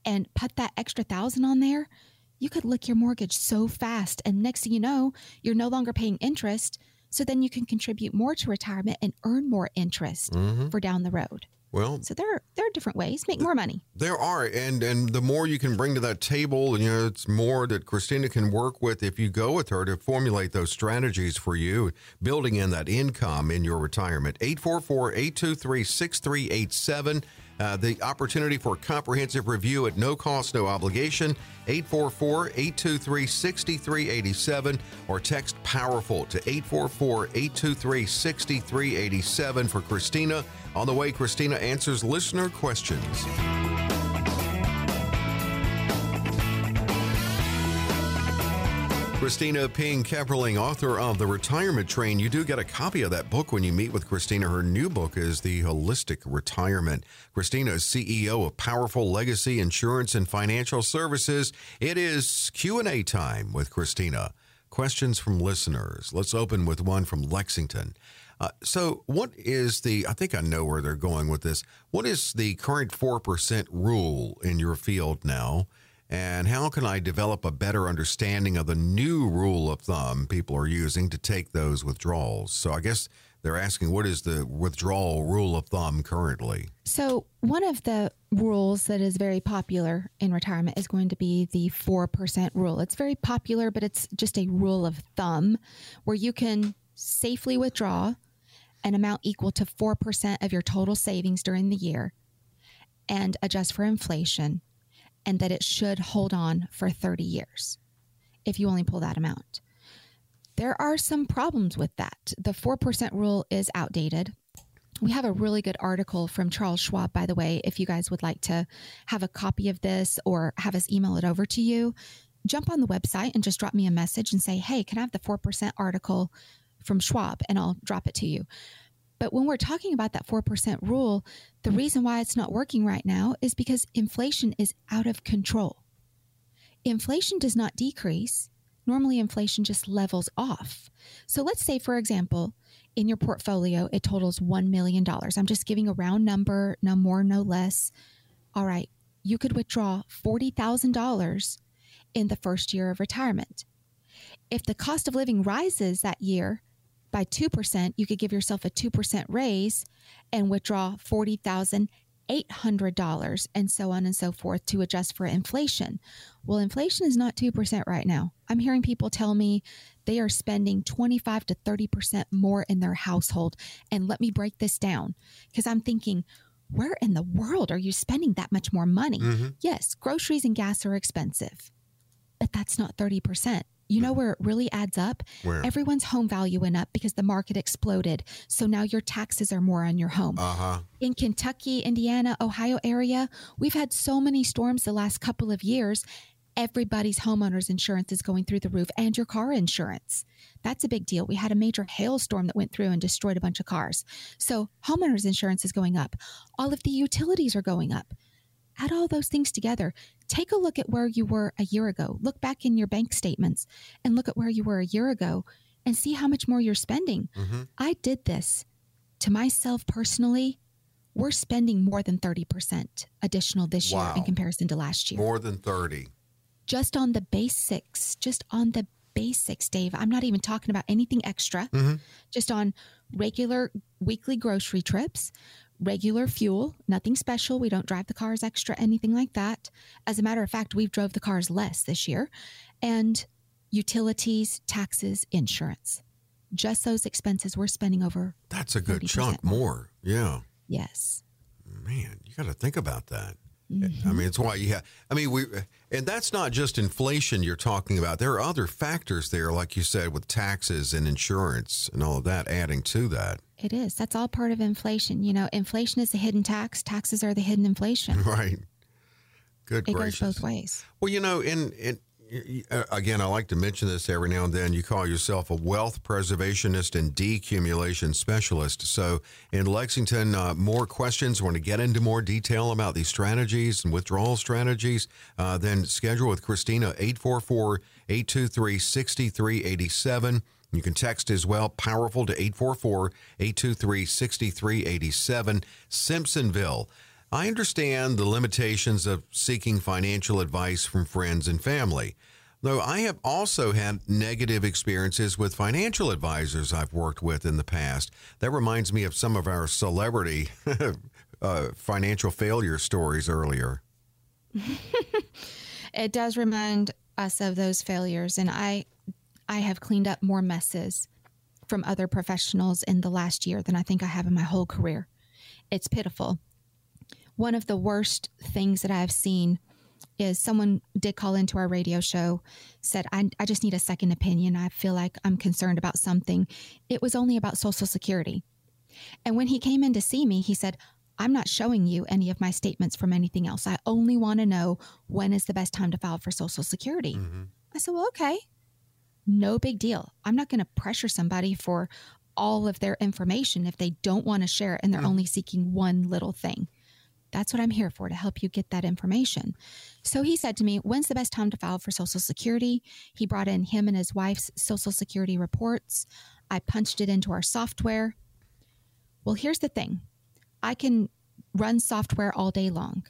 and put that extra thousand on there, you could lick your mortgage so fast. And next thing you know, you're no longer paying interest. So then you can contribute more to retirement and earn more interest Mhm. for down the road. Well, So there, there are different ways. Make more money. There are, and and the more you can bring to that table, you know, it's more that Kristina can work with if you go with her to formulate those strategies for you, building in that income in your retirement. 844-823-6387. Uh, the opportunity for comprehensive review at no cost, no obligation. 844-823-6387 or text powerful to 844-823-6387 for Kristina. On the way, Kristina answers listener questions. Kristina Ping Kepperling, author of The Retirement Train. You do get a copy of that book when you meet with Kristina. Her new book is The Holistic Retirement. Kristina is CEO of Powerful Legacy Insurance and Financial Services. It is Q&A time with Kristina. Questions from listeners. Let's open with one from Lexington. Uh, so, what is the? I think I know where they're going with this. What is the current four percent rule in your field now? And how can I develop a better understanding of the new rule of thumb people are using to take those withdrawals? So I guess they're asking what is the withdrawal rule of thumb currently? So, one of the rules that is very popular in retirement is going to be the 4% rule. It's very popular, but it's just a rule of thumb where you can safely withdraw an amount equal to 4% of your total savings during the year and adjust for inflation, and that it should hold on for 30 years if you only pull that amount. There are some problems with that. The 4% rule is outdated. We have a really good article from Charles Schwab, by the way. If you guys would like to have a copy of this or have us email it over to you, jump on the website and just drop me a message and say, hey, can I have the 4% article from Schwab? And I'll drop it to you. But when we're talking about that 4% rule, the mm. reason why it's not working right now is because inflation is out of control. Inflation does not decrease. Normally, inflation just levels off. So let's say, for example, in your portfolio, it totals $1 million. I'm just giving a round number, no more, no less. All right, you could withdraw $40,000 in the first year of retirement. If the cost of living rises that year by 2%, you could give yourself a 2% raise and withdraw $40,800 and so on and so forth to adjust for inflation. Well, inflation is not 2% right now. I'm hearing people tell me they are spending 25 to 30% more in their household. And let me break this down because I'm thinking, where in the world are you spending that much more money? Mm-hmm. Yes, groceries and gas are expensive, but that's not 30%. You know where it really adds up? Where? Everyone's home value went up because the market exploded. So now your taxes are more on your home. Uh huh. In Kentucky, Indiana, Ohio area, we've had so many storms the last couple of years. Everybody's homeowner's insurance is going through the roof and your car insurance. That's a big deal. We had a major hailstorm that went through and destroyed a bunch of cars. So homeowner's insurance is going up. All of the utilities are going up. Add all those things together. Take a look at where you were a year ago. Look back in your bank statements and look at where you were a year ago and see how much more you're spending. Mm-hmm. I did this to myself personally. We're spending more than 30% additional this year in comparison to last year. More than 30. Just on the basics, just on the basics, Dave. I'm not even talking about anything extra. Mm-hmm. Just on regular weekly grocery trips, regular fuel, nothing special. We don't drive the cars extra, anything like that. As a matter of fact, we've drove the cars less this year. And utilities, taxes, insurance. Just those expenses we're spending over. That's a good 30% chunk more. Yeah. Yes. Man, you got to think about that. Mm-hmm. I mean, it's why you have. I mean, we, and that's not just inflation you're talking about. There are other factors there, like you said, with taxes and insurance and all of that adding to that. It is. That's all part of inflation. You know, inflation is the hidden tax. Taxes are the hidden inflation. Right. Good It gracious. goes both ways. Well, you know, and, and uh, again, I like to mention this every now and then. You call yourself a wealth preservationist and decumulation specialist. So, in Lexington, uh, more questions, want to get into more detail about these strategies and withdrawal strategies, uh, then schedule with Kristina 844 823 6387. You can text as well, powerful to 844 823 6387. Simpsonville. I understand the limitations of seeking financial advice from friends and family. Though I have also had negative experiences with financial advisors I've worked with in the past. That reminds me of some of our celebrity uh, financial failure stories earlier. it does remind us of those failures, and I, I have cleaned up more messes from other professionals in the last year than I think I have in my whole career. It's pitiful. One of the worst things that I've seen is someone did call into our radio show, said, I, I just need a second opinion. I feel like I'm concerned about something. It was only about Social Security. And when he came in to see me, he said, I'm not showing you any of my statements from anything else. I only want to know when is the best time to file for Social Security. Mm-hmm. I said, Well, okay, no big deal. I'm not going to pressure somebody for all of their information if they don't want to share it and they're mm-hmm. only seeking one little thing. That's what I'm here for to help you get that information. So he said to me, When's the best time to file for Social Security? He brought in him and his wife's Social Security reports. I punched it into our software. Well, here's the thing I can run software all day long.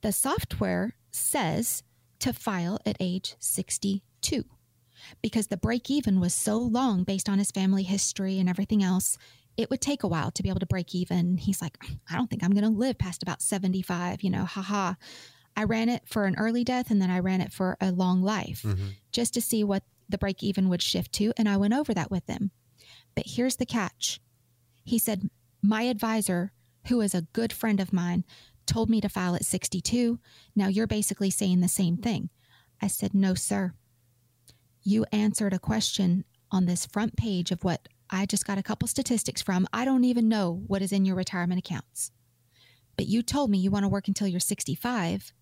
The software says to file at age 62 because the break even was so long based on his family history and everything else it would take a while to be able to break even. He's like, I don't think I'm going to live past about 75, you know, haha. I ran it for an early death and then I ran it for a long life mm-hmm. just to see what the break even would shift to. And I went over that with him. But here's the catch he said, My advisor, who is a good friend of mine, told me to file at 62. Now you're basically saying the same thing. I said, No, sir. You answered a question on this front page of what I just got a couple statistics from. I don't even know what is in your retirement accounts. But you told me you want to work until you're 65.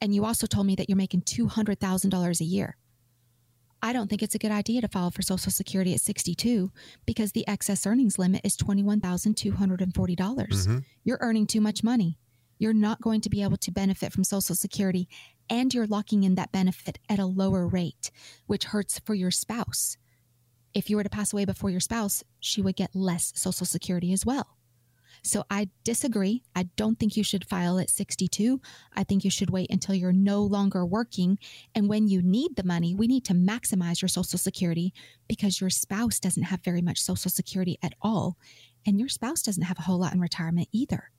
And you also told me that you're making $200,000 a year. I don't think it's a good idea to file for Social Security at 62 because the excess earnings limit is 21,240. dollars mm hmm You're earning too much money. You're not going to be able to benefit from Social Security, and you're locking in that benefit at a lower rate, which hurts for your spouse if you were to pass away before your spouse, she would get less Social Security as well. So I disagree. I don't think you should file at 62. I think you should wait until you're no longer working. And when you need the money, we need to maximize your Social Security because your spouse doesn't have very much Social Security at all. And your spouse doesn't have a whole lot in retirement either.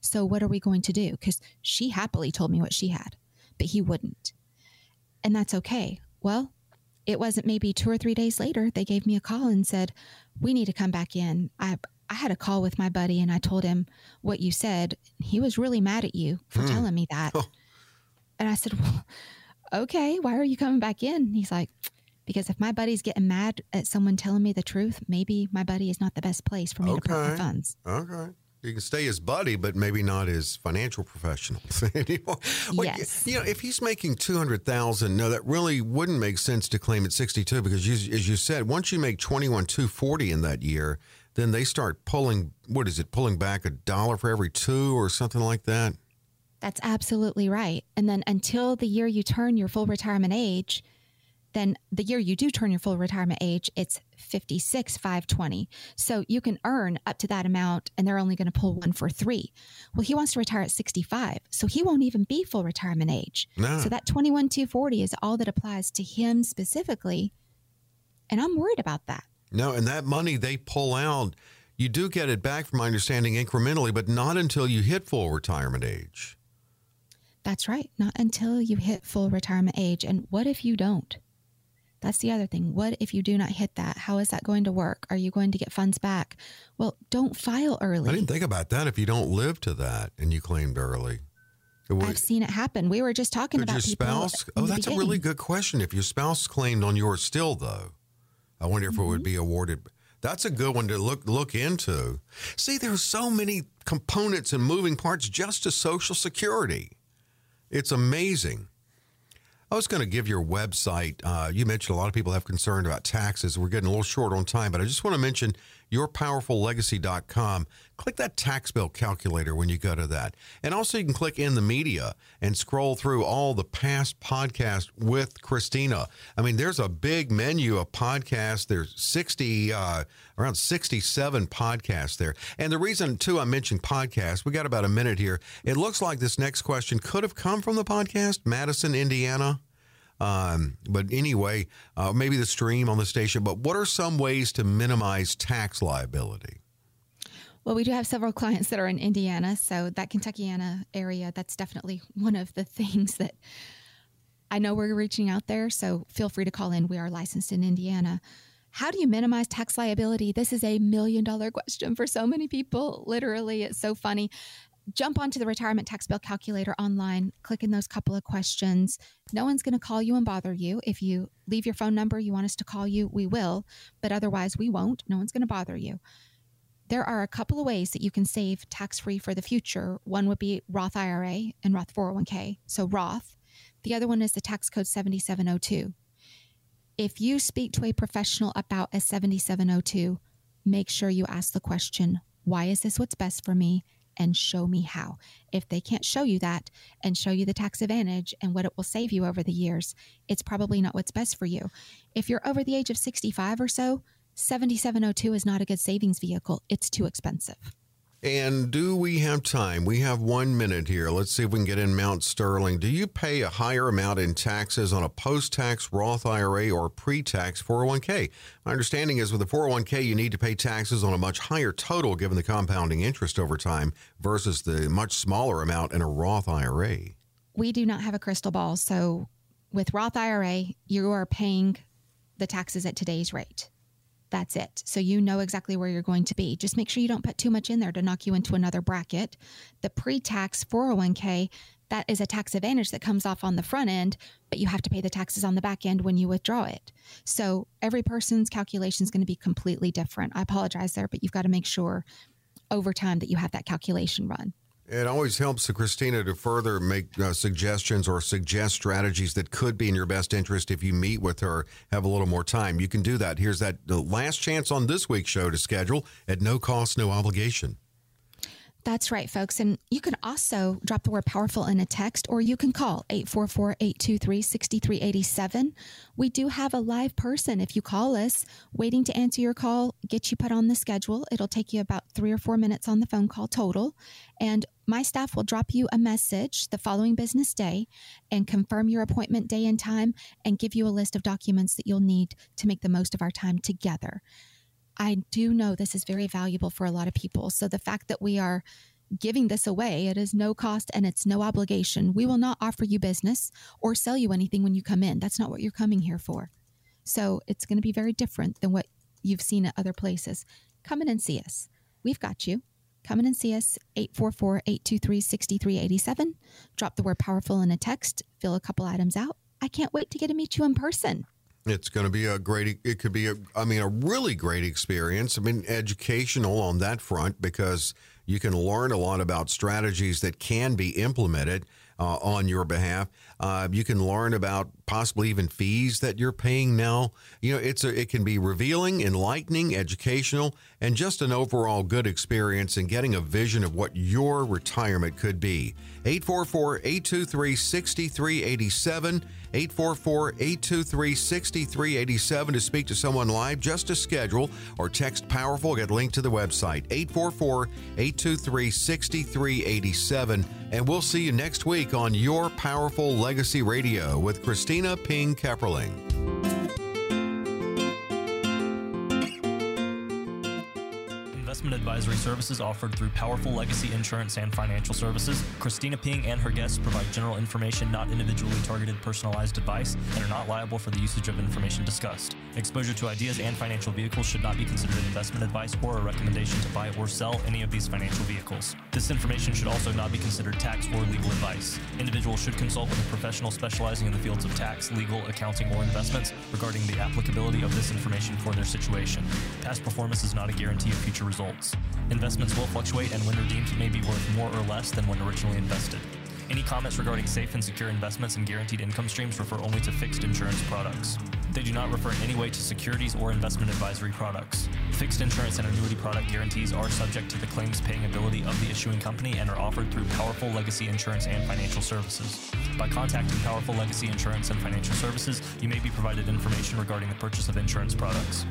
So what are we going to do? Because she happily told me what she had, but he wouldn't. And that's okay. Well, it wasn't maybe two or three days later, they gave me a call and said, We need to come back in. I, I had a call with my buddy and I told him what you said. He was really mad at you for mm. telling me that. Oh. And I said, Well, okay, why are you coming back in? He's like, Because if my buddy's getting mad at someone telling me the truth, maybe my buddy is not the best place for me okay. to put my funds. Okay. You can stay his buddy, but maybe not his financial professional anymore. Well, yes. You know, if he's making two hundred thousand, no, that really wouldn't make sense to claim at sixty-two because, you, as you said, once you make twenty-one two forty in that year, then they start pulling. What is it? Pulling back a dollar for every two or something like that. That's absolutely right. And then until the year you turn your full retirement age, then the year you do turn your full retirement age, it's 56, 520. So you can earn up to that amount and they're only going to pull one for three. Well, he wants to retire at 65. So he won't even be full retirement age. No. So that 21, 240 is all that applies to him specifically. And I'm worried about that. No, and that money they pull out, you do get it back from my understanding incrementally, but not until you hit full retirement age. That's right. Not until you hit full retirement age. And what if you don't? That's the other thing. What if you do not hit that? How is that going to work? Are you going to get funds back? Well, don't file early. I didn't think about that. If you don't live to that and you claimed early, I've seen it happen. We were just talking about your spouse. Oh, that's beginning. a really good question. If your spouse claimed on yours still, though, I wonder if mm-hmm. it would mm-hmm. be awarded. That's a good one to look look into. See, there's so many components and moving parts just to Social Security. It's amazing. I was going to give your website. Uh, you mentioned a lot of people have concern about taxes. We're getting a little short on time, but I just want to mention yourpowerfullegacy.com. Click that tax bill calculator when you go to that. And also, you can click in the media and scroll through all the past podcasts with Kristina. I mean, there's a big menu of podcasts. There's 60, uh, around 67 podcasts there. And the reason, too, I mentioned podcasts, we got about a minute here. It looks like this next question could have come from the podcast, Madison, Indiana. Um, but anyway, uh, maybe the stream on the station. But what are some ways to minimize tax liability? Well, we do have several clients that are in Indiana, so that Kentuckiana area, that's definitely one of the things that I know we're reaching out there. So feel free to call in. We are licensed in Indiana. How do you minimize tax liability? This is a million dollar question for so many people. Literally, it's so funny jump onto the retirement tax bill calculator online, click in those couple of questions. No one's going to call you and bother you. If you leave your phone number, you want us to call you, we will, but otherwise we won't. No one's going to bother you. There are a couple of ways that you can save tax free for the future. One would be Roth IRA and Roth 401k. So Roth. The other one is the tax code 7702. If you speak to a professional about a 7702, make sure you ask the question, why is this what's best for me? And show me how. If they can't show you that and show you the tax advantage and what it will save you over the years, it's probably not what's best for you. If you're over the age of 65 or so, 7702 is not a good savings vehicle. It's too expensive. And do we have time? We have one minute here. Let's see if we can get in Mount Sterling. Do you pay a higher amount in taxes on a post tax Roth IRA or pre tax 401k? My understanding is with a 401k, you need to pay taxes on a much higher total given the compounding interest over time versus the much smaller amount in a Roth IRA. We do not have a crystal ball. So with Roth IRA, you are paying the taxes at today's rate. That's it. So you know exactly where you're going to be. Just make sure you don't put too much in there to knock you into another bracket. The pre tax 401k, that is a tax advantage that comes off on the front end, but you have to pay the taxes on the back end when you withdraw it. So every person's calculation is going to be completely different. I apologize there, but you've got to make sure over time that you have that calculation run. It always helps Kristina to further make uh, suggestions or suggest strategies that could be in your best interest if you meet with her, have a little more time. You can do that. Here's that last chance on this week's show to schedule at no cost, no obligation. That's right, folks. And you can also drop the word powerful in a text or you can call 844 823 6387. We do have a live person if you call us waiting to answer your call, get you put on the schedule. It'll take you about three or four minutes on the phone call total. And my staff will drop you a message the following business day and confirm your appointment day and time and give you a list of documents that you'll need to make the most of our time together. I do know this is very valuable for a lot of people. So the fact that we are giving this away, it is no cost and it's no obligation. We will not offer you business or sell you anything when you come in. That's not what you're coming here for. So it's going to be very different than what you've seen at other places. Come in and see us. We've got you. Come in and see us 844 823 6387. Drop the word powerful in a text, fill a couple items out. I can't wait to get to meet you in person. It's going to be a great, it could be, a, I mean, a really great experience. I mean, educational on that front because you can learn a lot about strategies that can be implemented uh, on your behalf. Uh, you can learn about possibly even fees that you're paying now. You know, it's a, it can be revealing, enlightening, educational, and just an overall good experience in getting a vision of what your retirement could be. 844 823 6387. 844 823 6387 to speak to someone live, just to schedule, or text Powerful. Get linked to the website 844 823 6387. And we'll see you next week on Your Powerful Legacy Radio with Kristina Ping Kepperling. Advisory services offered through Powerful Legacy Insurance and Financial Services. Kristina Ping and her guests provide general information, not individually targeted personalized advice, and are not liable for the usage of information discussed. Exposure to ideas and financial vehicles should not be considered investment advice or a recommendation to buy or sell any of these financial vehicles. This information should also not be considered tax or legal advice. Individuals should consult with a professional specializing in the fields of tax, legal, accounting, or investments regarding the applicability of this information for their situation. Past performance is not a guarantee of future results. Investments will fluctuate, and when redeemed may be worth more or less than when originally invested. Any comments regarding safe and secure investments and guaranteed income streams refer only to fixed insurance products. They do not refer in any way to securities or investment advisory products. Fixed insurance and annuity product guarantees are subject to the claims paying ability of the issuing company and are offered through Powerful Legacy Insurance and Financial Services. By contacting Powerful Legacy Insurance and Financial Services, you may be provided information regarding the purchase of insurance products.